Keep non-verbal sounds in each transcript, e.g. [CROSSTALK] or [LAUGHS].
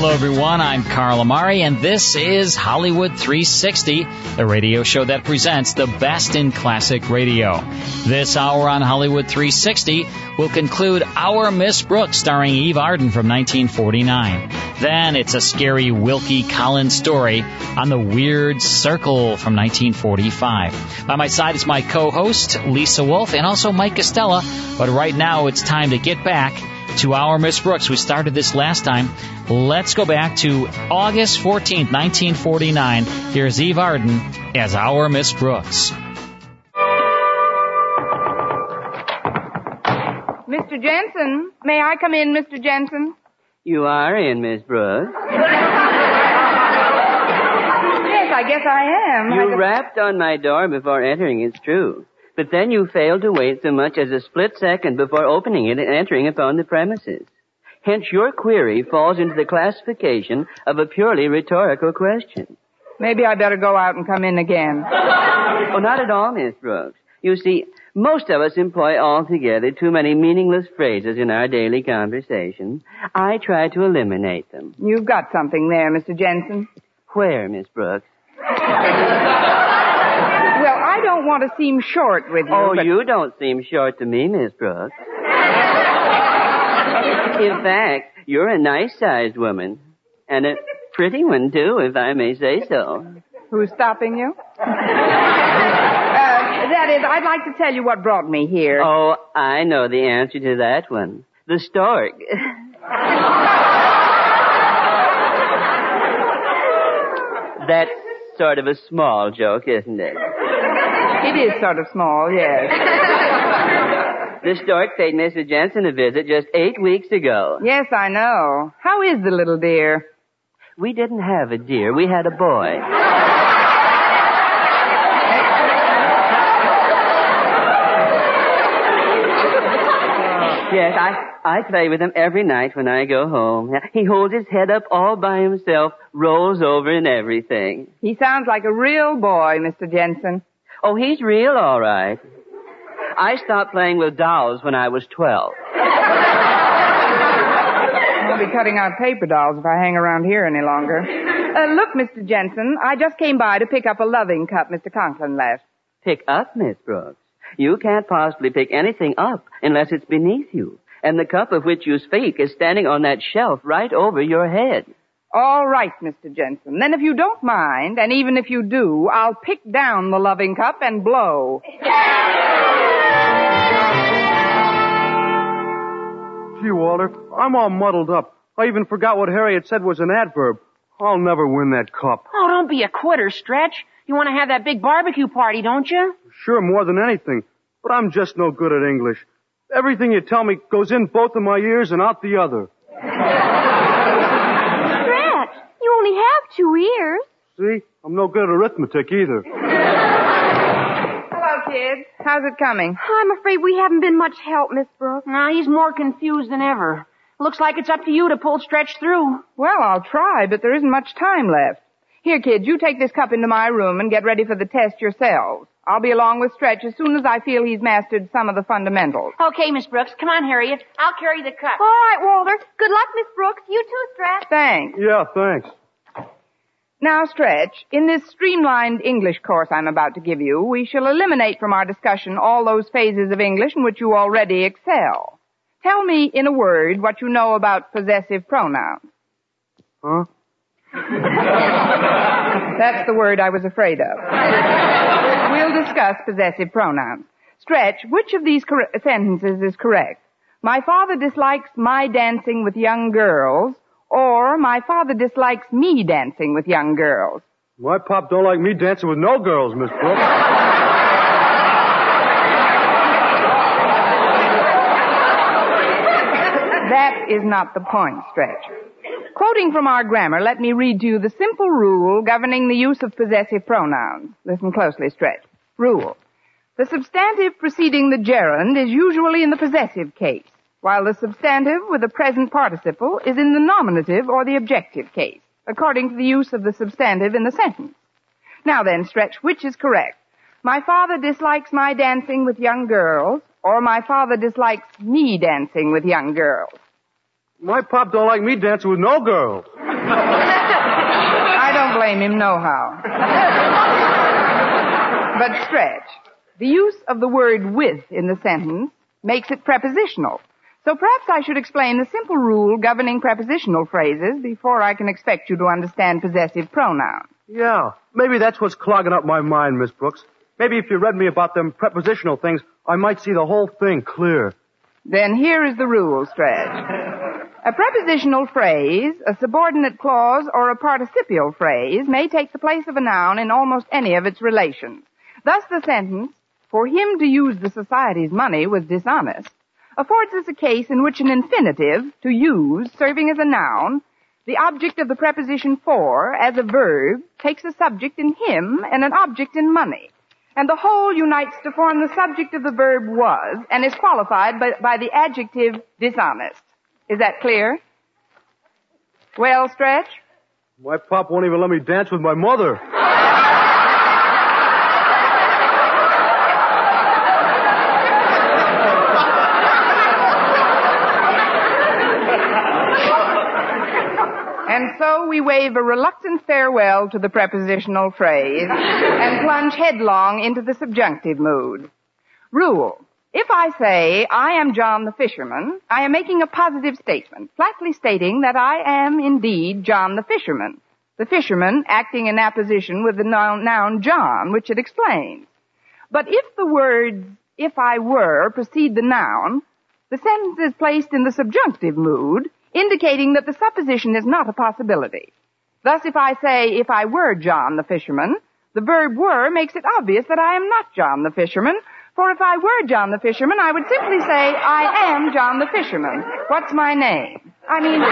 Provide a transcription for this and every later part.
Hello, everyone. I'm Carl Amari, and this is Hollywood 360, the radio show that presents the best in classic radio. This hour on Hollywood 360 will conclude Our Miss Brooks, starring Eve Arden from 1949. Then it's a scary Wilkie Collins story on the Weird Circle from 1945. By my side is my co-host, Lisa Wolf, and also Mike Costello. But right now, it's time to get back to our Miss Brooks. We started this last time. Let's go back to August 14th, 1949. Here's Eve Arden as our Miss Brooks. Mr. Jensen, may I come in, Mr. Jensen? You are in, Miss Brooks. Yes, I guess I am. You I- rapped on my door before entering, it's true. But then you failed to wait so much as a split second before opening it and entering upon the premises. Hence your query falls into the classification of a purely rhetorical question. Maybe I better go out and come in again. [LAUGHS] Oh, not at all, Miss Brooks. You see, most of us employ altogether too many meaningless phrases in our daily conversation. I try to eliminate them. You've got something there, Mr. Jensen. Where, Miss Brooks? [LAUGHS] I don't want to seem short with you. Oh, but you don't seem short to me, Miss Brooks. In fact, you're a nice-sized woman. And a pretty one, too, if I may say so. Who's stopping you? [LAUGHS] uh, that is, I'd like to tell you what brought me here. Oh, I know the answer to that one. The stork. [LAUGHS] That's sort of a small joke, isn't it? It is sort of small, yes. [LAUGHS] The stork paid Mr. Jensen a visit just eight weeks ago. Yes, I know. How is the little dear? We didn't have a deer, we had a boy. Yes, I, I play with him every night when I go home. He holds his head up all by himself, rolls over and everything. He sounds like a real boy, Mr. Jensen. Oh, he's real all right. I stopped playing with dolls when I was 12. I'll be cutting out paper dolls if I hang around here any longer. Uh, look, Mr. Jensen, I just came by to pick up a loving cup Mr. Conklin left. Pick up, Miss Brooks. You can't possibly pick anything up unless it's beneath you. And the cup of which you speak is standing on that shelf right over your head. All right, Mr. Jensen. Then if you don't mind, and even if you do, I'll pick down the loving cup and blow. Gee, Walter, I'm all muddled up. I even forgot what Harriet said was an adverb. I'll never win that cup. Oh, don't be a quitter, Stretch. You want to have that big barbecue party, don't you? Sure, more than anything. But I'm just no good at English. Everything you tell me goes in both of my ears and out the other. Stretch, only have two ears. See? I'm no good at arithmetic either. Hello, kids. How's it coming? I'm afraid we haven't been much help, Miss Brooks. Now, he's more confused than ever. Looks like it's up to you to pull Stretch through. Well, I'll try, but there isn't much time left. Here, kids, you take this cup into my room and get ready for the test yourselves. I'll be along with Stretch as soon as I feel he's mastered some of the fundamentals. Okay, Miss Brooks. Come on, Harriet. I'll carry the cup. All right, Walter. Good luck, Miss Brooks. You too, Stretch. Thanks. Yeah, thanks. Now, Stretch, in this streamlined English course I'm about to give you, we shall eliminate from our discussion all those phases of English in which you already excel. Tell me in a word what you know about possessive pronouns. Huh? [LAUGHS] That's the word I was afraid of. [LAUGHS] We'll discuss possessive pronouns. Stretch, which of these cor- sentences is correct? My father dislikes my dancing with young girls, or my father dislikes me dancing with young girls. My pop don't like me dancing with no girls, Miss Brooks. That is not the point, Stretch. Quoting from our grammar, let me read to you the simple rule governing the use of possessive pronouns. Listen closely, Stretch. Rule. The substantive preceding the gerund is usually in the possessive case, while the substantive with the present participle is in the nominative or the objective case, according to the use of the substantive in the sentence. Now then, Stretch, which is correct? My father dislikes my dancing with young girls, or my father dislikes me dancing with young girls. My pop don't like me dancing with no girls. [LAUGHS] I don't blame him nohow. but stretch. The use of the word with in the sentence makes it prepositional. So perhaps I should explain the simple rule governing prepositional phrases before I can expect you to understand possessive pronouns. Yeah, maybe that's what's clogging up my mind, Miss Brooks. Maybe if you read me about them prepositional things, I might see the whole thing clear. Then here is the rule, Stretch. A prepositional phrase, a subordinate clause, or a participial phrase may take the place of a noun in almost any of its relations. Thus the sentence, for him to use the society's money was dishonest, affords us a case in which an infinitive, to use, serving as a noun, the object of the preposition for, as a verb, takes a subject in him and an object in money. And the whole unites to form the subject of the verb was and is qualified by, by the adjective dishonest. Is that clear? Well, Stretch? My pop won't even let me dance with my mother. And so we wave a reluctant farewell to the prepositional phrase and plunge headlong into the subjunctive mood. Rule. If I say, I am John the fisherman, I am making a positive statement, flatly stating that I am indeed John the fisherman. The fisherman acting in apposition with the noun, John, which it explains. But if the words, if I were, precede the noun, the sentence is placed in the subjunctive mood, indicating that the supposition is not a possibility. Thus, if I say, if I were John the fisherman, the verb were makes it obvious that I am not John the fisherman, for if I were John the fisherman, I would simply say, I am John the fisherman. What's my name? I mean, am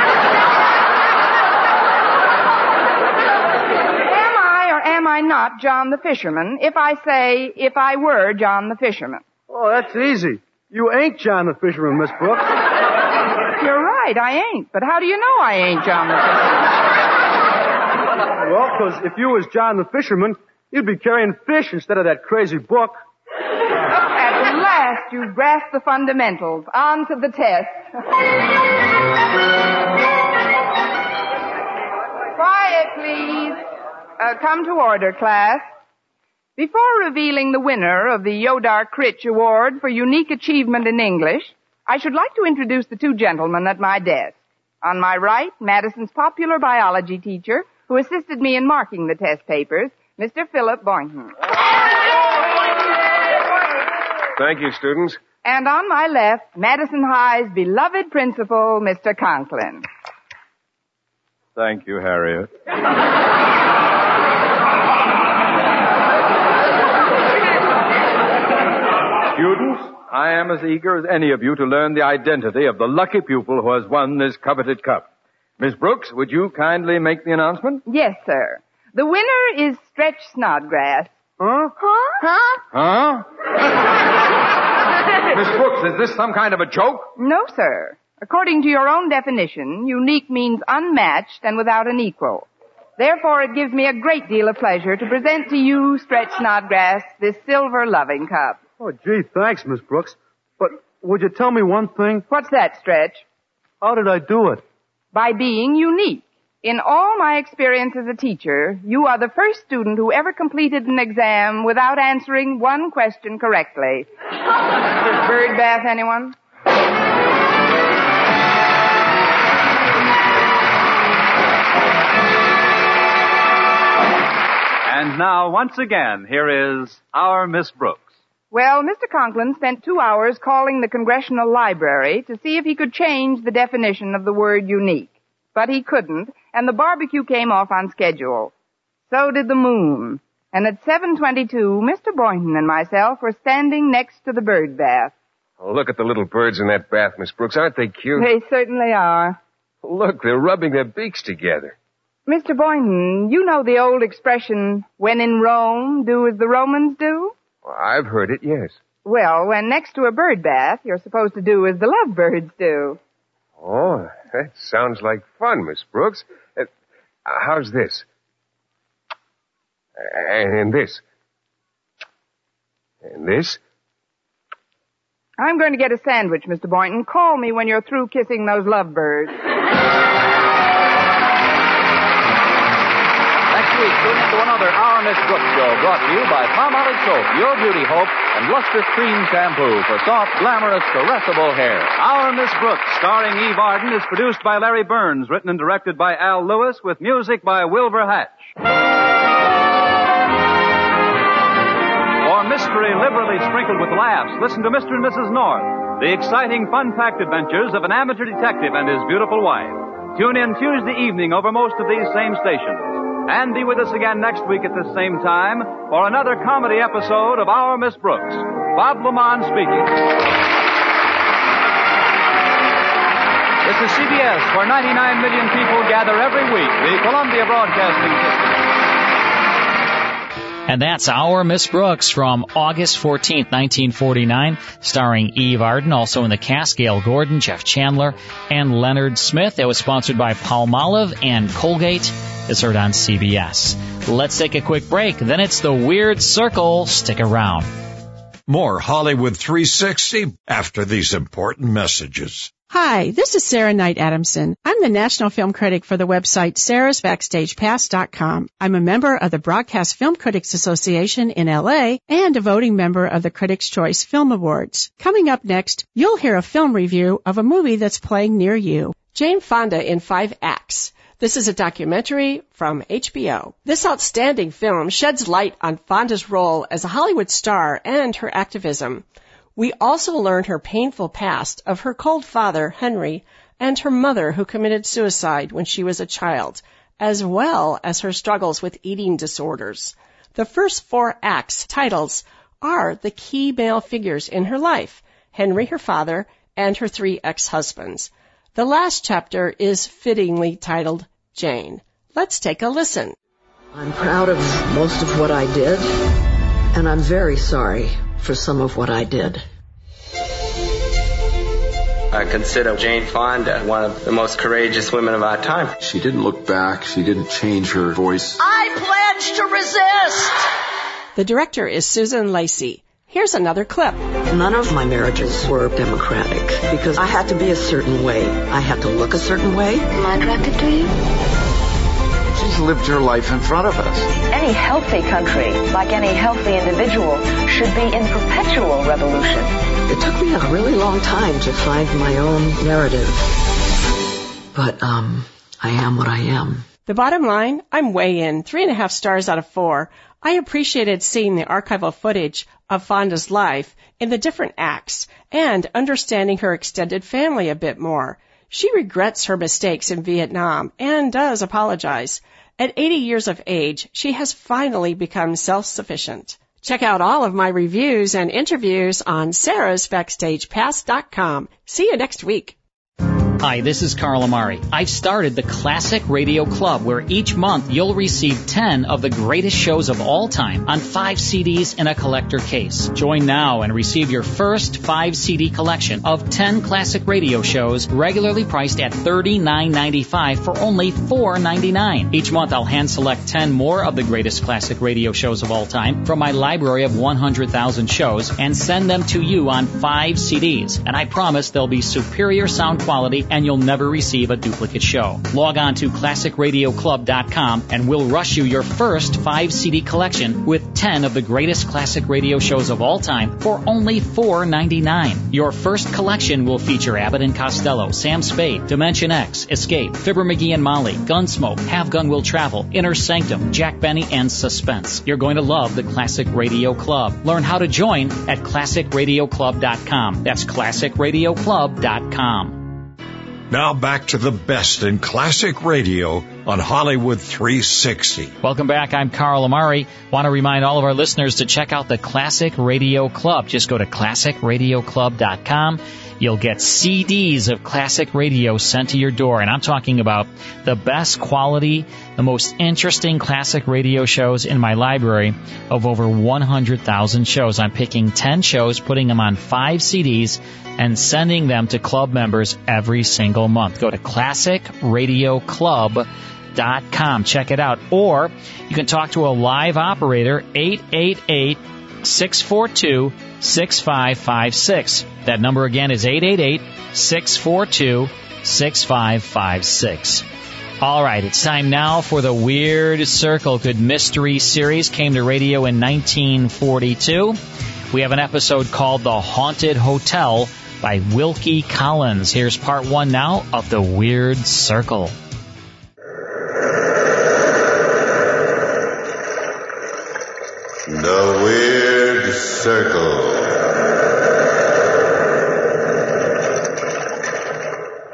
I or am I not John the fisherman if I say, if I were John the fisherman? Oh, that's easy. You ain't John the fisherman, Miss Brooks. Right, I ain't. But how do you know I ain't John the fisherman? Well, because if you was John the fisherman, you'd be carrying fish instead of that crazy book. At last you've grasped the fundamentals. On to the test. Quiet, please. Uh, come to order, class. Before revealing the winner of the Yodar Kritch Award for unique achievement in English, I should like to introduce the two gentlemen at my desk. On my right, Madison's popular biology teacher, who assisted me in marking the test papers, Mr. Philip Boynton. Thank you, students. And on my left, Madison High's beloved principal, Mr. Conklin. Thank you, Harriet. [LAUGHS] Students, I am as eager as any of you to learn the identity of the lucky pupil who has won this coveted cup. Miss Brooks, would you kindly make the announcement? Yes, sir. The winner is Stretch Snodgrass. Huh? Huh? Huh? [LAUGHS] Miss Brooks, is this some kind of a joke? No, sir. According to your own definition, unique means unmatched and without an equal. Therefore, it gives me a great deal of pleasure to present to you, Stretch Snodgrass, this silver loving cup. Oh, gee, thanks, Miss Brooks. But would you tell me one thing? What's that, Stretch? How did I do it? By being unique. In all my experience as a teacher, you are the first student who ever completed an exam without answering one question correctly. [LAUGHS] Bird bath, anyone? And now, once again, here is our Miss Brooks. Well, Mr. Conklin spent two hours calling the Congressional Library to see if he could change the definition of the word unique. But he couldn't, and the barbecue came off on schedule. So did the moon. And at 7.22, Mr. Boynton and myself were standing next to the bird bath. Oh, look at the little birds in that bath, Miss Brooks. Aren't they cute? They certainly are. Look, they're rubbing their beaks together. Mr. Boynton, you know the old expression, when in Rome, do as the Romans do? I've heard it, yes. Well, when next to a bird bath, you're supposed to do as the lovebirds do. Oh, that sounds like fun, Miss Brooks. Uh, how's this? And this? And this? I'm going to get a sandwich, Mr. Boynton. Call me when you're through kissing those lovebirds. Tune into another Our Miss Brooks show brought to you by Palmolive Soap, Your Beauty Hope, and Lustre-Creme Shampoo for soft, glamorous, caressable hair. Our Miss Brooks, starring Eve Arden, is produced by Larry Berns, written and directed by Al Lewis, with music by Wilbur Hatch. For mystery liberally sprinkled with laughs, listen to Mr. and Mrs. North, the exciting, fun-packed adventures of an amateur detective and his beautiful wife. Tune in Tuesday evening over most of these same stations. And be with us again next week at the same time for another comedy episode of Our Miss Brooks. Bob LeMond speaking. This is CBS, where 99 million people gather every week, the Columbia Broadcasting System. And that's Our Miss Brooks from August 14th, 1949, starring Eve Arden, also in the cast, Gale Gordon, Jeff Chandler, and Leonard Smith. It was sponsored by Palmolive and Colgate. It's heard on CBS. Let's take a quick break. Then it's the Weird Circle. Stick around. More Hollywood 360 after these important messages. Hi, this is Sarah Knight Adamson. I'm the national film critic for the website sarahsbackstagepass.com. I'm a member of the Broadcast Film Critics Association in LA and a voting member of the Critics' Choice Film Awards. Coming up next, you'll hear a film review of a movie that's playing near you. Jane Fonda in Five Acts. This is a documentary from HBO. This outstanding film sheds light on Fonda's role as a Hollywood star and her activism. We also learn her painful past of her cold father, Henry, and her mother who committed suicide when she was a child, as well as her struggles with eating disorders. The first four acts titles are the key male figures in her life, Henry, her father, and her three ex-husbands. The last chapter is fittingly titled Jane. Let's take a listen. I'm proud of most of what I did, and I'm very sorry for some of what I did. I consider Jane Fonda one of the most courageous women of our time. She didn't look back. She didn't change her voice. I pledge to resist! The director is Susan Lacy. Here's another clip. None of my marriages were democratic because I had to be a certain way. I had to look a certain way. Am I attracted to you? She's lived her life in front of us. Any healthy country, like any healthy individual, should be in perpetual revolution. It took me a really long time to find my own narrative. But, um, I am what I am. The bottom line, I'm way in. Three and a half stars out of four. I appreciated seeing the archival footage of Fonda's life in the different acts and understanding her extended family a bit more. She regrets her mistakes in Vietnam and does apologize. At 80 years of age, she has finally become self-sufficient. Check out all of my reviews and interviews on sarahsbackstagepass.com. See you next week. Hi, this is Carl Amari. I've started the Classic Radio Club where each month you'll receive 10 of the greatest shows of all time on 5 CDs in a collector case. Join now and receive your first 5 CD collection of 10 classic radio shows regularly priced at $39.95 for only $4.99. Each month I'll hand select 10 more of the greatest classic radio shows of all time from my library of 100,000 shows and send them to you on 5 CDs. And I promise they'll be superior sound quality and you'll never receive a duplicate show. Log on to classicradioclub.com and we'll rush you your first 5 CD collection with 10 of the greatest classic radio shows of all time for only $4.99. Your first collection will feature Abbott and Costello, Sam Spade, Dimension X, Escape, Fibber McGee and Molly, Gunsmoke, Have Gun Will Travel, Inner Sanctum, Jack Benny, and Suspense. You're going to love the Classic Radio Club. Learn how to join at classicradioclub.com. That's classicradioclub.com. Now back to the best in classic radio on Hollywood 360. Welcome back. I'm Carl Amari. Want to remind all of our listeners to check out the Classic Radio Club. Just go to classicradioclub.com. You'll get CDs of classic radio sent to your door. And I'm talking about the best quality, the most interesting classic radio shows in my library of over 100,000 shows. I'm picking 10 shows, putting them on five CDs, and sending them to club members every single month. Go to classicradioclub.com. Check it out. Or you can talk to a live operator, 888 642 6556. That number again is 888 642 6556. All right, it's time now for the Weird Circle Good Mystery series. Came to radio in 1942. We have an episode called The Haunted Hotel by Wilkie Collins. Here's part one now of The Weird Circle. The Weird Circle.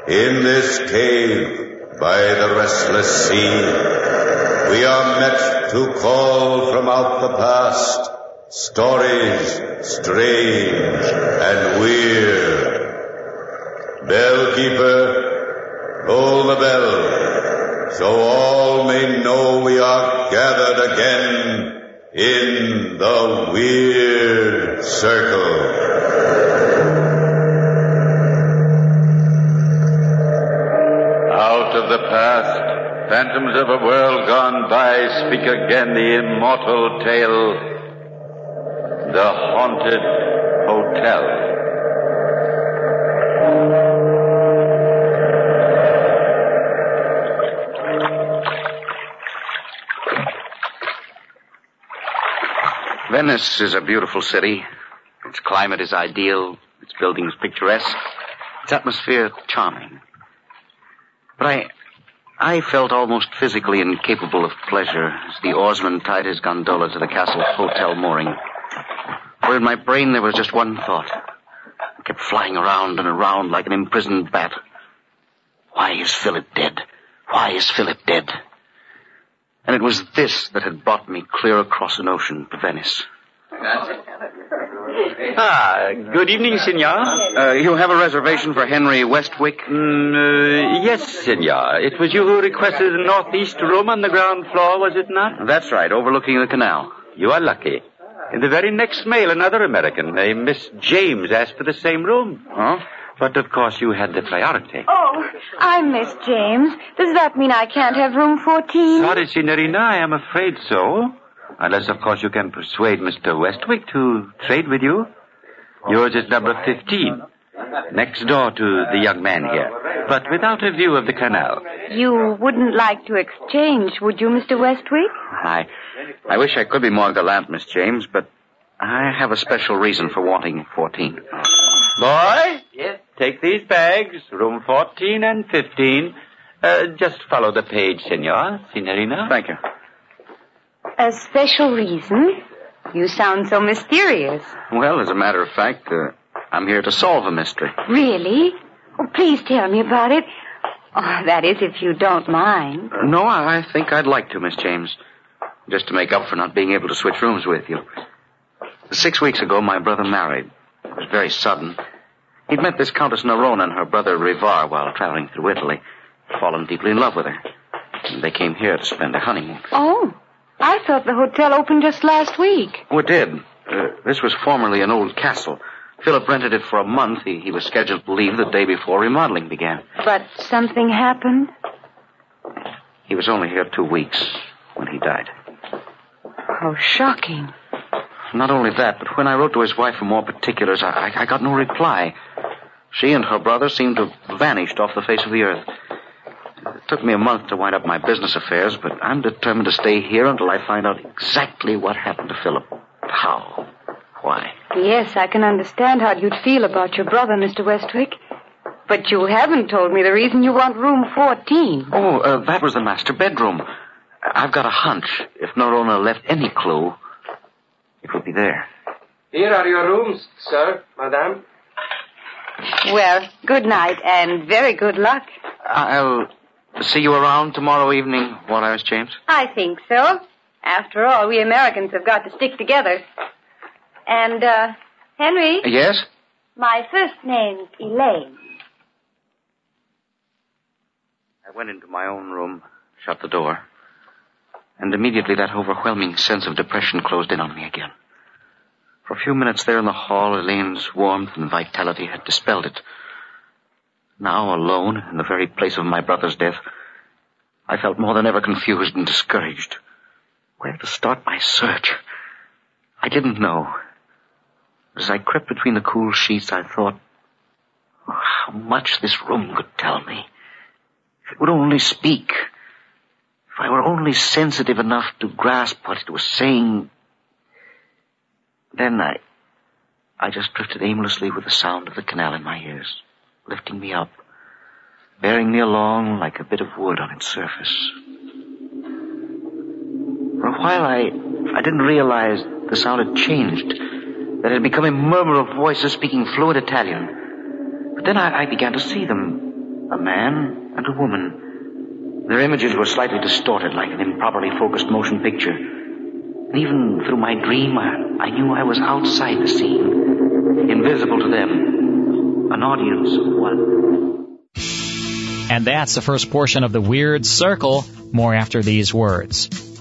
In this cave by the restless sea, we are met to call from out the past stories strange and weird. Phantoms of a world gone by speak again the immortal tale, the haunted hotel. Venice is a beautiful city. Its climate is ideal, its buildings picturesque, its atmosphere charming. But I, I felt almost physically incapable of pleasure as the oarsman tied his gondola to the castle hotel mooring. For in my brain there was just one thought. I kept flying around and around like an imprisoned bat. Why is Philip dead? Why is Philip dead? And it was this that had brought me clear across an ocean to Venice. Ah, good evening, senor. Uh, you have a reservation for Henry Westwick? Mm, uh, yes, senor. It was you who requested a northeast room on the ground floor, was it not? That's right, overlooking the canal. You are lucky. In the very next mail, another American, a Miss James, asked for the same room. Huh? But of course you had the priority. Oh, I'm Miss James. Does that mean I can't have room 14? Sorry, Signorina, I am afraid so. Unless, of course, you can persuade Mr. Westwick to trade with you. Yours is number 15, next door to the young man here, but without a view of the canal. You wouldn't like to exchange, would you, Mr. Westwick? I, I wish I could be more gallant, Miss James, but I have a special reason for wanting 14. Boy? Yes? Take these bags, room 14 and 15. Uh, just follow the page, senor, signorina. Thank you. A special reason? You sound so mysterious. Well, as a matter of fact, uh, I'm here to solve a mystery. Really? Oh, please tell me about it. Oh, that is, if you don't mind. Uh, no, I think I'd like to, Miss James. Just to make up for not being able to switch rooms with you. Six weeks ago, my brother married. It was very sudden. He'd met this Countess Nerona and her brother Rivar while traveling through Italy. Fallen deeply in love with her. And they came here to spend their honeymoon. Oh, I thought the hotel opened just last week. Oh, it did. Uh, this was formerly an old castle. Philip rented it for a month. He, he was scheduled to leave the day before remodeling began. But something happened? He was only here two weeks when he died. How shocking. Not only that, but when I wrote to his wife for more particulars, I, I, I got no reply. She and her brother seemed to have vanished off the face of the earth. It took me a month to wind up my business affairs, but I'm determined to stay here until I find out exactly what happened to Philip. How? Why? Yes, I can understand how you'd feel about your brother, Mr. Westwick. But you haven't told me the reason you want room 14. Oh, uh, that was the master bedroom. I've got a hunch. If Norona left any clue, it would be there. Here are your rooms, sir, madame. Well, good night and very good luck. I'll See you around tomorrow evening, Waterhouse James? I think so. After all, we Americans have got to stick together. And, uh, Henry, Yes? my first name's Elaine. I went into my own room, shut the door, and immediately that overwhelming sense of depression closed in on me again. For a few minutes there in the hall, Elaine's warmth and vitality had dispelled it. Now, alone, in the very place of my brother's death, I felt more than ever confused and discouraged. Where to start my search? I didn't know. As I crept between the cool sheets, I thought, oh, how much this room could tell me. If it would only speak. If I were only sensitive enough to grasp what it was saying. Then I, I just drifted aimlessly with the sound of the canal in my ears, lifting me up, bearing me along like a bit of wood on its surface. For a while I, I didn't realize the sound had changed, that it had become a murmur of voices speaking fluent Italian. But then I, I began to see them, a man and a woman. Their images were slightly distorted, like an improperly focused motion picture. And even through my dream, I, I knew I was outside the scene, invisible to them, an audience of one. And that's the first portion of the Weird Circle. More after these words.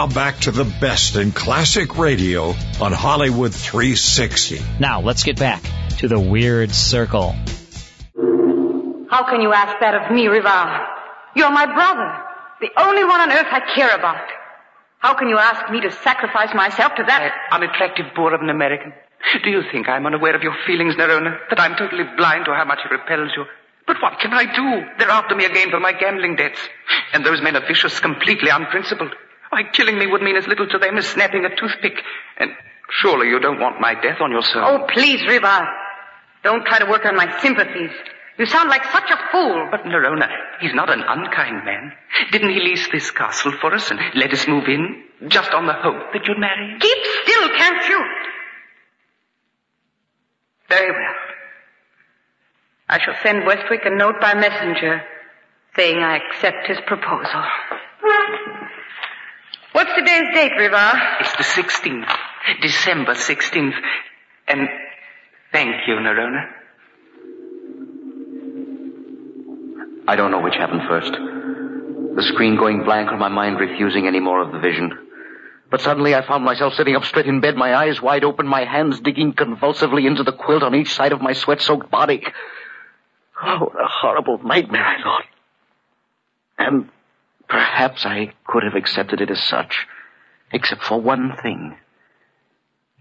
Now back to the best in classic radio on Hollywood 360. Now let's get back to the Weird Circle. How can you ask that of me, Rivar? You're my brother. The only one on earth I care about. How can you ask me to sacrifice myself to that? Unattractive boor of an American. Do you think I'm unaware of your feelings, Nerona? That I'm totally blind to how much it repels you? But what can I do? They're after me again for my gambling debts. And those men are vicious, completely unprincipled. Why, killing me would mean as little to them as snapping a toothpick. And surely you don't want my death on your soul. Oh, please, Rivar. Don't try to work on my sympathies. You sound like such a fool. But Nerona, he's not an unkind man. Didn't he lease this castle for us and let us move in just on the hope that you'd marry him? Keep still, can't you? Very well. I shall send Westwick a note by messenger saying I accept his proposal. What's today's date, Rivar? It's the 16th. December 16th. And thank you, Nerona. I don't know which happened first. The screen going blank or my mind refusing any more of the vision. But suddenly I found myself sitting up straight in bed, my eyes wide open, my hands digging convulsively into the quilt on each side of my sweat-soaked body. Oh, what a horrible nightmare, I thought. And perhaps I could have accepted it as such, except for one thing.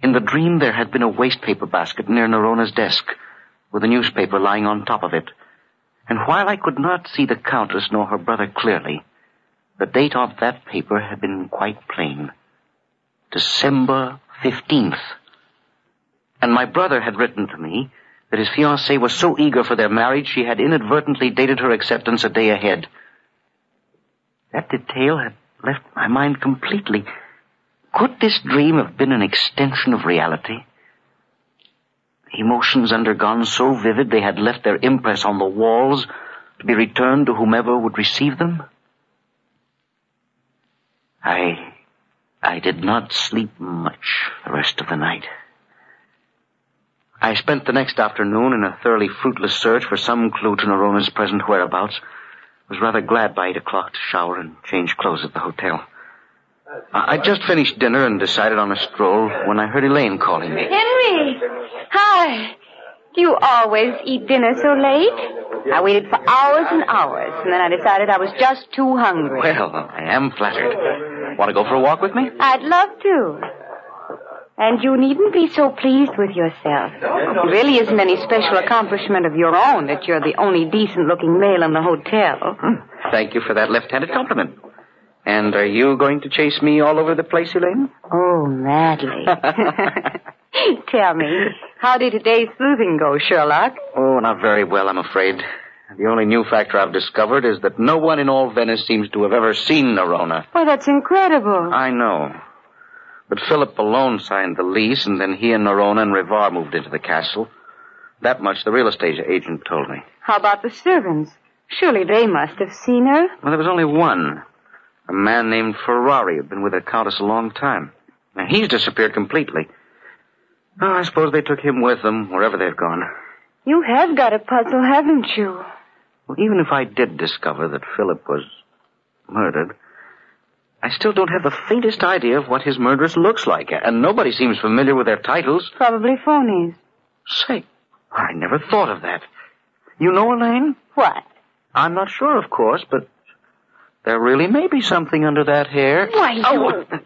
In the dream there had been a wastepaper basket near Nerona's desk, with a newspaper lying on top of it. And while I could not see the Countess nor her brother clearly, the date of that paper had been quite plain. December 15th. And my brother had written to me that his fiancée was so eager for their marriage she had inadvertently dated her acceptance a day ahead. That detail had left my mind completely. Could this dream have been an extension of reality? Emotions undergone so vivid they had left their impress on the walls to be returned to whomever would receive them? I, I did not sleep much the rest of the night. I spent the next afternoon in a thoroughly fruitless search for some clue to Nerona's present whereabouts. I was rather glad by eight o'clock to shower and change clothes at the hotel. I I'd just finished dinner and decided on a stroll when I heard Elaine calling me. Henry! Hi. Do you always eat dinner so late? I waited for hours and hours, and then I decided I was just too hungry. Well, I am flattered. Want to go for a walk with me? I'd love to. And you needn't be so pleased with yourself. It really isn't any special accomplishment of your own that you're the only decent looking male in the hotel. Hmm. [LAUGHS] thank you for that left-handed compliment. And are you going to chase me all over the place, Elaine? Oh, madly. [LAUGHS] [LAUGHS] Tell me, how did today's sleuthing go, Sherlock? Oh, not very well, I'm afraid. The only new factor I've discovered is that no one in all Venice seems to have ever seen Nerona. Why, that's incredible. I know. But Philip alone signed the lease, and then he and Norona and Rivar moved into the castle. That much the real estate agent told me. How about the servants? Surely they must have seen her. Well, there was only one. A man named Ferrari who'd been with the Countess a long time. And he's disappeared completely. Oh, I suppose they took him with them, wherever they've gone. You have got a puzzle, haven't you? Well, even if I did discover that Philip was murdered, I still don't have the faintest idea of what his murderess looks like, and nobody seems familiar with their titles. Probably phonies. Say, I never thought of that. You know, Elaine? What? I'm not sure, of course, but there really may be something under that hair. Why, oh, you... Oh,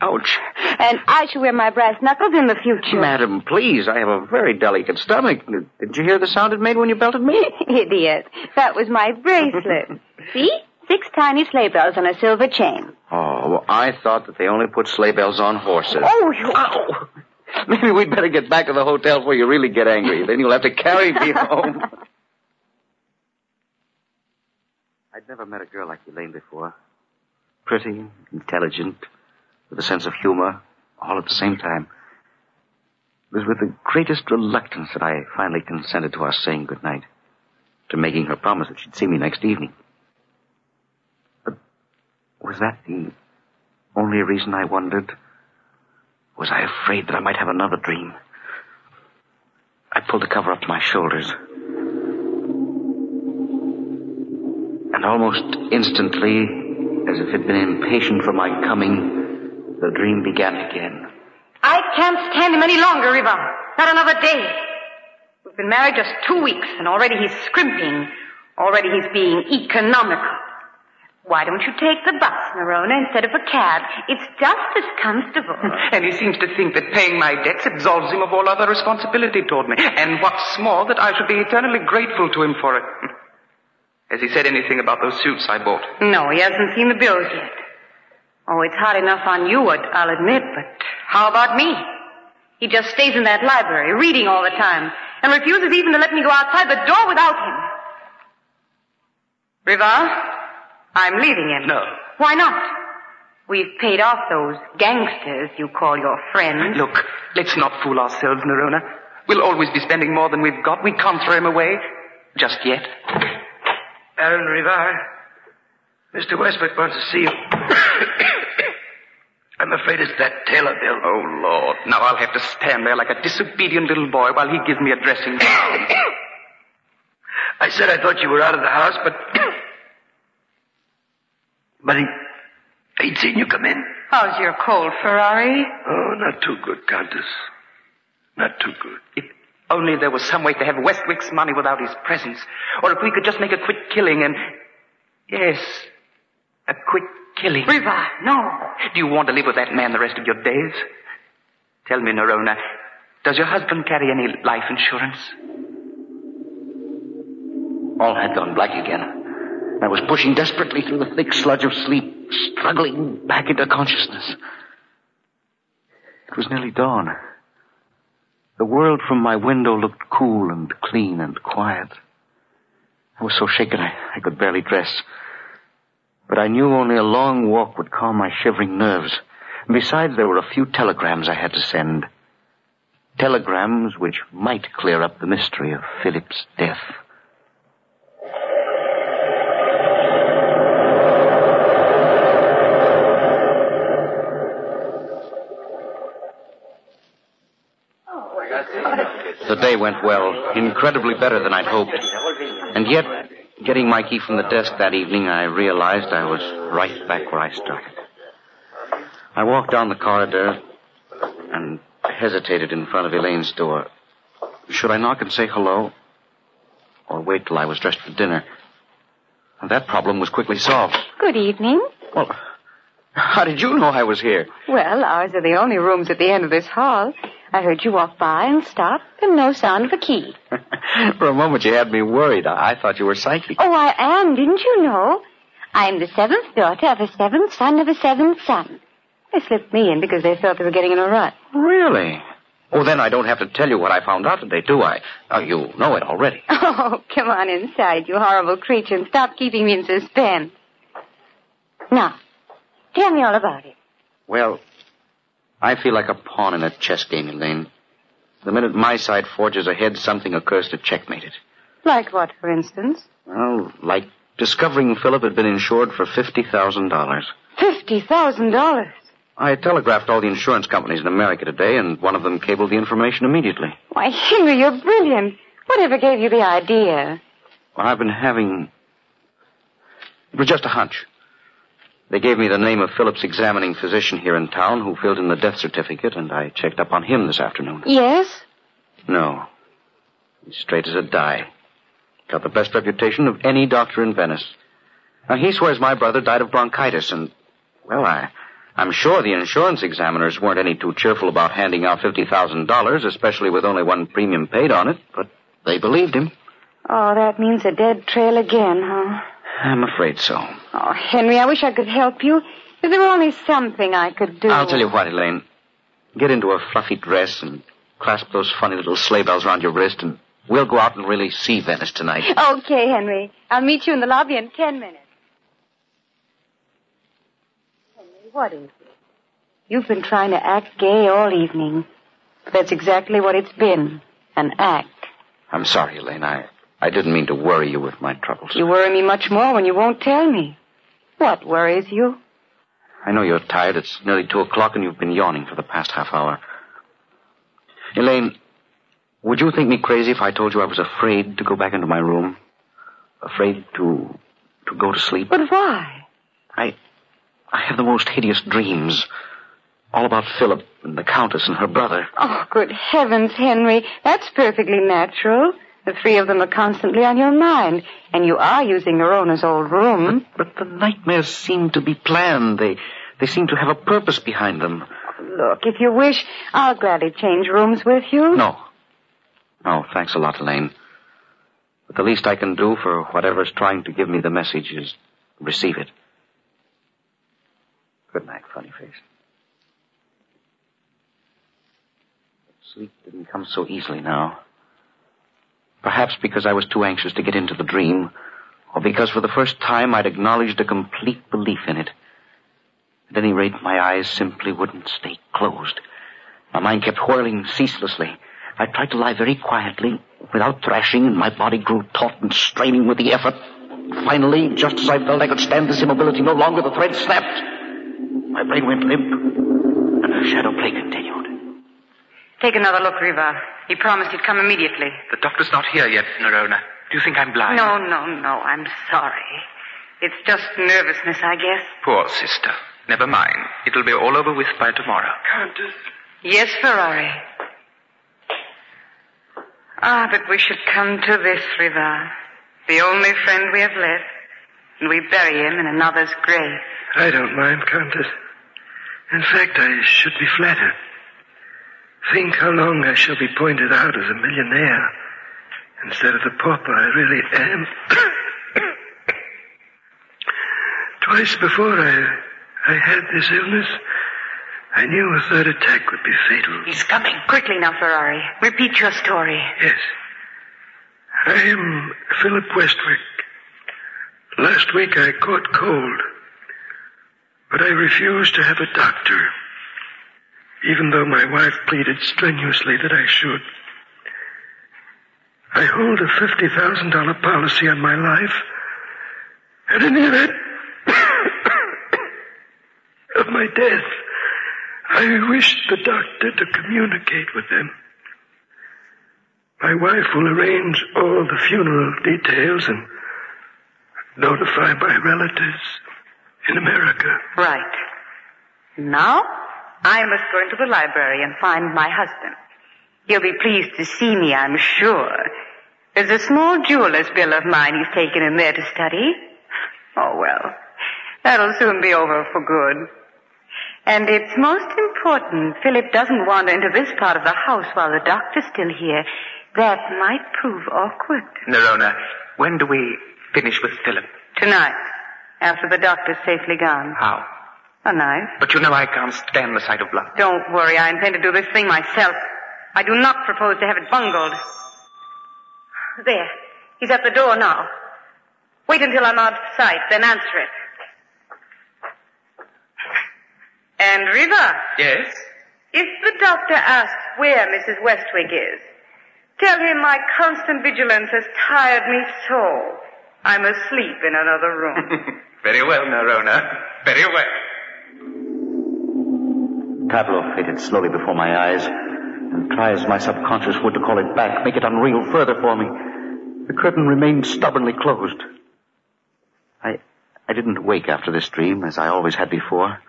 oh, ouch. And I shall wear my brass knuckles in the future. Madam, please, I have a very delicate stomach. Did you hear the sound it made when you belted me? [LAUGHS] Idiot. That was my bracelet. [LAUGHS] See? Six tiny sleigh bells on a silver chain. Oh, well, I thought that they only put sleigh bells on horses. Oh, you... Ow. [LAUGHS] Maybe we'd better get back to the hotel before you really get angry. Then you'll have to carry me [LAUGHS] home. I'd never met a girl like Elaine before. Pretty, intelligent, with a sense of humor, all at the same time. It was with the greatest reluctance that I finally consented to our saying goodnight, to making her promise that she'd see me next evening. Was that the only reason I wondered? Was I afraid that I might have another dream? I pulled the cover up to my shoulders. And almost instantly, as if it had been impatient for my coming, the dream began again. I can't stand him any longer, Riva. Not another day. We've been married just two weeks, and already he's scrimping. Already he's being economical. Why don't you take the bus, Nerona, instead of a cab? It's just as comfortable. [LAUGHS] And he seems to think that paying my debts absolves him of all other responsibility toward me. And what's more, that I should be eternally grateful to him for it. [LAUGHS] Has he said anything about those suits I bought? No, he hasn't seen the bills yet. Oh, it's hard enough on you, I'll admit, but how about me? He just stays in that library, reading all the time, and refuses even to let me go outside the door without him. Riva, I'm leaving him. No. Why not? We've paid off those gangsters you call your friends. Look, let's not fool ourselves, Nerona. We'll always be spending more than we've got. We can't throw him away. Just yet. Baron Rivar, Mr. Westbrook wants to see you. [COUGHS] I'm afraid it's that tailor bill. Oh, Lord. Now I'll have to stand there like a disobedient little boy while he gives me a dressing. [COUGHS] I said I thought you were out of the house, but... [COUGHS] but he... He'd seen you come in. How's your cold, Ferrari? Oh, not too good, Countess. Not too good. If only there was some way to have Westwick's money without his presence. Or if we could just make a quick killing and... Yes, a quick killing. Riva, no. Do you want to live with that man the rest of your days? Tell me, Nerona, does your husband carry any life insurance? All had gone black again. I was pushing desperately through the thick sludge of sleep, struggling back into consciousness. It was nearly dawn. The world from my window looked cool and clean and quiet. I was so shaken I, I could barely dress. But I knew only a long walk would calm my shivering nerves. And besides, there were a few telegrams I had to send. Telegrams which might clear up the mystery of Philip's death. The day went well, incredibly better than I'd hoped. And yet, getting my key from the desk that evening, I realized I was right back where I started. I walked down the corridor and hesitated in front of Elaine's door. Should I knock and say hello? Or wait till I was dressed for dinner? That problem was quickly solved. Good evening. Well, [LAUGHS] how did you know I was here? Well, ours are the only rooms at the end of this hall. I heard you walk by and stop, and no sound of a key. [LAUGHS] For a moment you had me worried. I, I thought you were psychic. Oh, I am, didn't you know? I'm the seventh daughter of a seventh son of a seventh son. They slipped me in because they felt they were getting in a rut. Really? Oh, then I don't have to tell you what I found out today, do I? Oh, you know it already. [LAUGHS] Oh, come on inside, you horrible creature, and stop keeping me in suspense. Now, tell me all about it. Well, I feel like a pawn in a chess game, Elaine. The minute my side forges ahead, something occurs to checkmate it. Like what, for instance? Well, like discovering Philip had been insured for $50,000. Fifty thousand dollars. I telegraphed all the insurance companies in America today, and one of them cabled the information immediately. Why, Henry, you're brilliant. Whatever gave you the idea? Well, I've been having. It was just a hunch. They gave me the name of Philip's examining physician here in town who filled in the death certificate, and I checked up on him this afternoon. Yes? No. He's straight as a die. Got the best reputation of any doctor in Venice. Now, he swears my brother died of bronchitis, and, well, I, I'm sure the insurance examiners weren't any too cheerful about handing out $50,000, especially with only one premium paid on it, but they believed him. Oh, that means a dead trail again, huh? I'm afraid so. Oh, Henry, I wish I could help you. If there were only something I could do. I'll tell you what, Elaine. Get into a fluffy dress and clasp those funny little sleigh bells around your wrist, and we'll go out and really see Venice tonight. Okay, Henry. I'll meet you in the lobby in ten minutes. Henry, what is it? You've been trying to act gay all evening. That's exactly what it's been. An act. I'm sorry, Elaine. I, I didn't mean to worry you with my troubles. You worry me much more when you won't tell me. What worries you? I know you're tired. It's nearly two o'clock and you've been yawning for the past half hour. Elaine, would you think me crazy if I told you I was afraid to go back into my room? Afraid to to go to sleep? But why? I I have the most hideous dreams. All about Philip and the Countess and her brother. Oh, good heavens, Henry. That's perfectly natural. The three of them are constantly on your mind, and you are using Norona's old room. But, but the nightmares seem to be planned. They they seem to have a purpose behind them. Look, if you wish, I'll gladly change rooms with you. No. No, thanks a lot, Elaine. But the least I can do for whatever's trying to give me the message is receive it. Good night, funny face. Sleep didn't come so easily now. Perhaps because I was too anxious to get into the dream, or because for the first time I'd acknowledged a complete belief in it. At any rate, my eyes simply wouldn't stay closed. My mind kept whirling ceaselessly. I tried to lie very quietly, without thrashing, and my body grew taut and straining with the effort. Finally, just as I felt I could stand this immobility no longer, the thread snapped. My brain went limp, and the shadow play continued. Take another look, Rivar. He promised he'd come immediately. The doctor's not here yet, Nerona. Do you think I'm blind? No, no, no. I'm sorry. It's just nervousness, I guess. Poor sister. Never mind. It'll be all over with by tomorrow. Countess. Yes, Ferrari. Ah, but we should come to this, Rivar. The only friend we have left. And we bury him in another's grave. I don't mind, Countess. In fact, I should be flattered. Think how long I shall be pointed out as a millionaire instead of the pauper I really am. [COUGHS] Twice before I, I had this illness, I knew a third attack would be fatal. He's coming. Quickly now, Ferrari. Repeat your story. Yes. I am Philip Westwick. Last week I caught cold, but I refused to have a doctor, even though my wife pleaded strenuously that I should. I hold a $50,000 policy on my life, and in the event [COUGHS] of my death, I wish the doctor to communicate with them. My wife will arrange all the funeral details and notify my relatives in America. Right. Now, I must go into the library and find my husband. He'll be pleased to see me, I'm sure. There's a small jeweler's bill of mine he's taken in there to study. Oh, well, that'll soon be over for good. And it's most important Philip doesn't wander into this part of the house while the doctor's still here. That might prove awkward. Nerona, when do we finish with Philip? Tonight, after the doctor's safely gone. How? A knife. But you know I can't stand the sight of blood. Don't worry, I intend to do this thing myself. I do not propose to have it bungled. There. He's at the door now. Wait until I'm out of sight, then answer it. And Rivar, Yes? if the doctor asks where Mrs. Westwick is, tell him my constant vigilance has tired me so. I'm asleep in another room. [LAUGHS] Very well, Nerona. Very well. Tableau faded slowly before my eyes, and try as my subconscious would to call it back, make it unreal further for me, the curtain remained stubbornly closed. I, I didn't wake after this dream, as I always had before,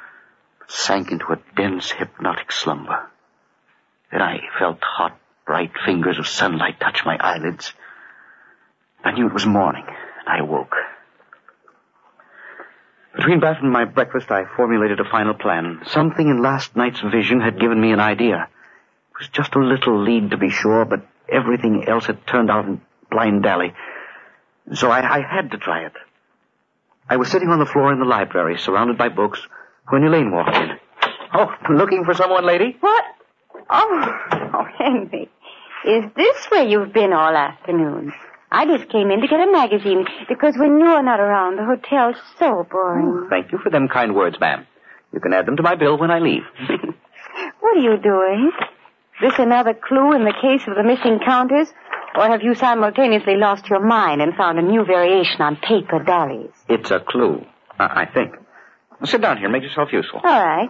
but sank into a dense hypnotic slumber. Then I felt hot, bright fingers of sunlight touch my eyelids. I knew it was morning, and I awoke. Between bath and my breakfast, I formulated a final plan. Something in last night's vision had given me an idea. It was just a little lead to be sure, but everything else had turned out in blind dally. So I, I had to try it. I was sitting on the floor in the library, surrounded by books, when Elaine walked in. Oh, looking for someone, lady? What? Oh, oh, Henry. Is this where you've been all afternoon? I just came in to get a magazine because when you're not around, the hotel's so boring. Thank you for them kind words, ma'am. You can add them to my bill when I leave. [LAUGHS] What are you doing? This another clue in the case of the missing counters? Or have you simultaneously lost your mind and found a new variation on paper dollies? It's a clue, I, I think. Sit down here. Make yourself useful. All right.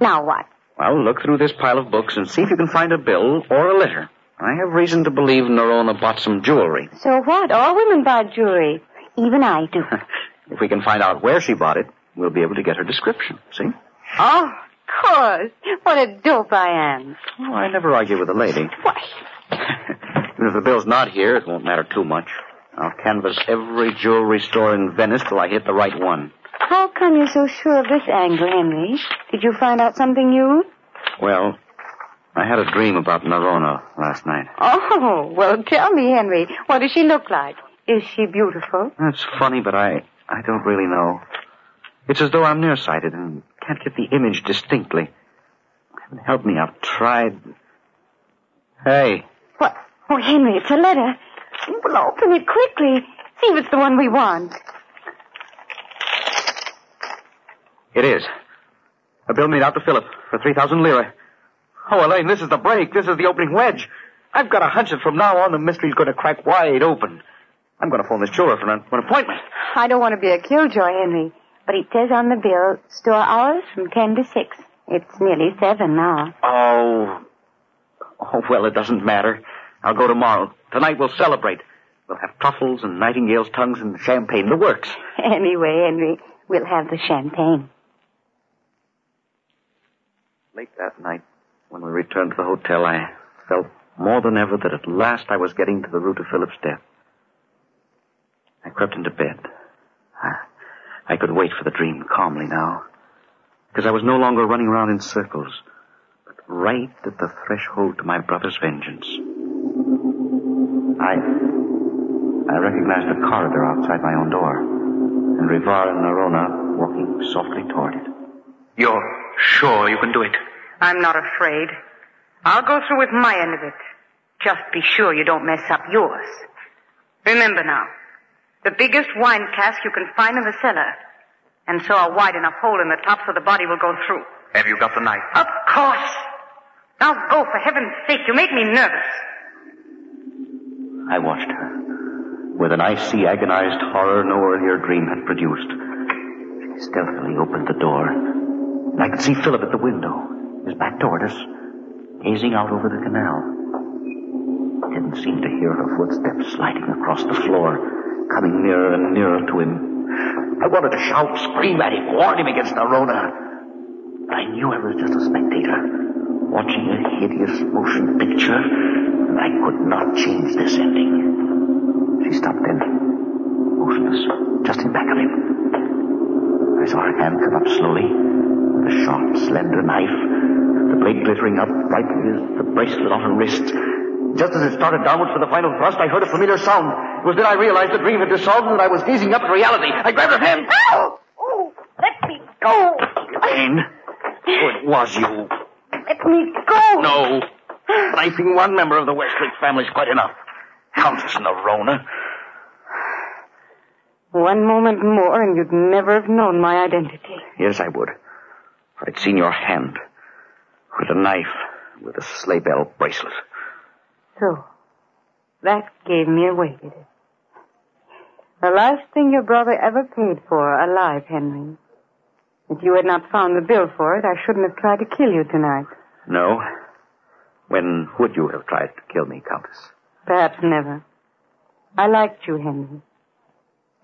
Now what? Well, look through this pile of books and see if you can find a bill or a letter. I have reason to believe Nerona bought some jewelry. So what? All women buy jewelry. Even I do. [LAUGHS] If we can find out where she bought it, we'll be able to get her description. See? oh, of course. What a dope I am. Oh, I never argue with a lady. [LAUGHS] Why? Even [LAUGHS] if the bill's not here, it won't matter too much. I'll canvass every jewelry store in Venice till I hit the right one. How come you're so sure of this angle, Henry? Did you find out something new? Well, I had a dream about Nerona last night. Oh, well, tell me, Henry. What does she look like? Is she beautiful? That's funny, but I, I don't really know. It's as though I'm nearsighted and can't get the image distinctly. Help me, I've tried. Hey, What? Oh, Henry, it's a letter. Well, open it quickly. See if it's the one we want. it is. A bill made out to Philip for 3,000 lira. Oh, Elaine, this is the break. This is the opening wedge. I've got a hunch that from now on the mystery's going to crack wide open. I'm going to phone this jeweler for an, for an appointment. I don't want to be a killjoy, Henry, but it says on the bill, store hours from 10 to 6. It's nearly 7 now. Oh. Oh, well, it doesn't matter. I'll go tomorrow. Tonight we'll celebrate. We'll have truffles and nightingale's tongues and champagne. The works. [LAUGHS] Anyway, Henry, we'll have the champagne. Late that night, when we returned to the hotel, I felt more than ever that at last I was getting to the root of Philip's death. I crept into bed. I, I could wait for the dream calmly now, because I was no longer running around in circles, but right at the threshold to my brother's vengeance. I, I recognized the corridor outside my own door, and Rivar and Nerona walking softly toward it. You're sure you can do it? I'm not afraid. I'll go through with my end of it. Just be sure you don't mess up yours. Remember now, the biggest wine cask you can find in the cellar. And so a wide enough hole in the top so the body will go through. Have you got the knife? Of course. Now go, for heaven's sake. You make me nervous. I watched her. With an icy, agonized horror no earlier dream had produced. She stealthily opened the door. And I could see Philip at the window, his back toward us, gazing out over the canal. I didn't seem to hear her footsteps sliding across the floor, coming nearer and nearer to him. I wanted to shout, scream at him, warn him against Nerona. But I knew I was just a spectator, watching a hideous motion picture, and I could not change this ending. She stopped then, motionless, just in back of him. I saw her hand come up slowly, a sharp, slender knife, the blade glittering up brightly as the bracelet on her wrist. Just as it started downwards for the final thrust, I heard a familiar sound. It was then I realized the dream had dissolved and that I was gazing up at reality. I grabbed her hand. Ow! Oh, let me go! Elaine. Oh, it was you. Let me go! No. Knifing one member of the Westlake family's quite enough. Countess Nerona. One moment more and you'd never have known my identity. Yes, I would. I'd seen your hand. With a knife. With a sleigh bell bracelet. So, that gave me away, did it? The last thing your brother ever paid for alive, Henry. If you had not found the bill for it, I shouldn't have tried to kill you tonight. No. When would you have tried to kill me, Countess? Perhaps never. I liked you, Henry.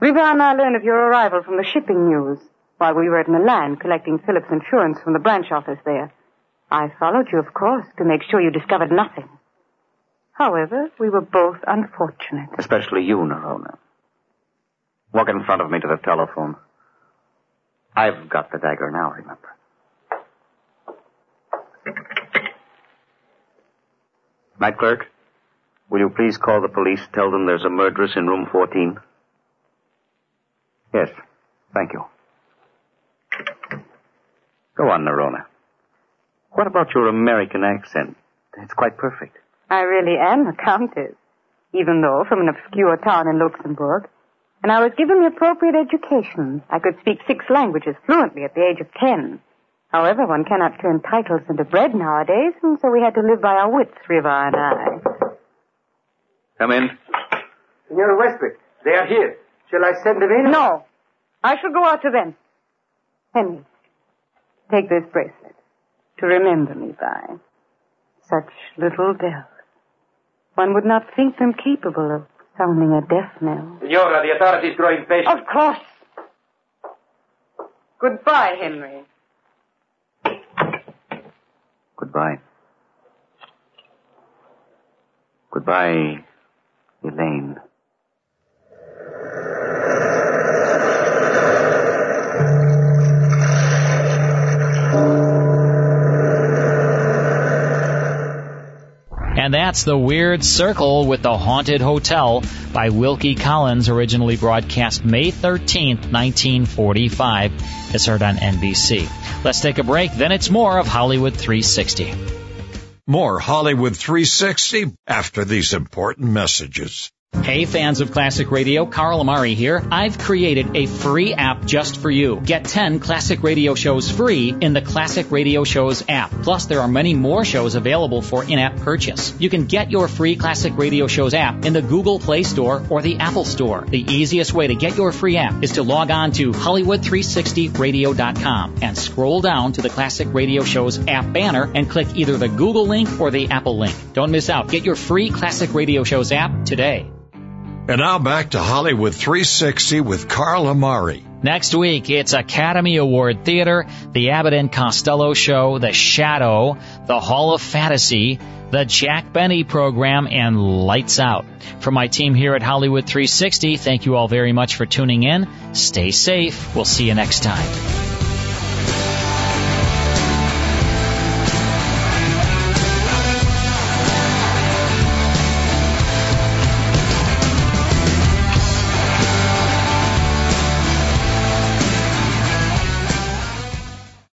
Rivar and I learned of your arrival from the shipping news while we were at Milan collecting Philip's Insurance from the branch office there. I followed you, of course, to make sure you discovered nothing. However, we were both unfortunate. Especially you, Nerona. Walk in front of me to the telephone. I've got the dagger now, remember. Night clerk, will you please call the police, tell them there's a murderess in room 14? Yes, thank you. Go on, Nerona. What about your American accent? It's quite perfect. I really am a countess, even though from an obscure town in Luxembourg. And I was given the appropriate education. I could speak six languages fluently at the age of ten. However, one cannot turn titles into bread nowadays, and so we had to live by our wits, Rivar and I. Come in. Senora Westwick, they are here. Shall I send them in? No. I shall go out to them. Henry, take this bracelet to remember me by. Such little bells. One would not think them capable of sounding a death knell. Senora, the authorities grow impatient. Of course. Goodbye, Henry. Goodbye. Goodbye, Elaine. And that's The Weird Circle with the Haunted Hotel by Wilkie Collins, originally broadcast May 13th, 1945. It's heard on NBC. Let's take a break, then it's more of Hollywood 360. More Hollywood 360 after these important messages. Hey fans of classic radio, Carl Amari here. I've created a free app just for you. Get 10 classic radio shows free in the Classic Radio Shows app. Plus, there are many more shows available for in-app purchase. You can get your free Classic Radio Shows app in the Google Play Store or the Apple Store. The easiest way to get your free app is to log on to Hollywood360radio.com and scroll down to the Classic Radio Shows app banner and click either the Google link or the Apple link. Don't miss out. Get your free Classic Radio Shows app today. And now back to Hollywood 360 with Carl Amari. Next week, it's Academy Award Theater, the Abbott and Costello Show, The Shadow, The Hall of Fantasy, the Jack Benny program, and Lights Out. From my team here at Hollywood 360, thank you all very much for tuning in. Stay safe. We'll see you next time.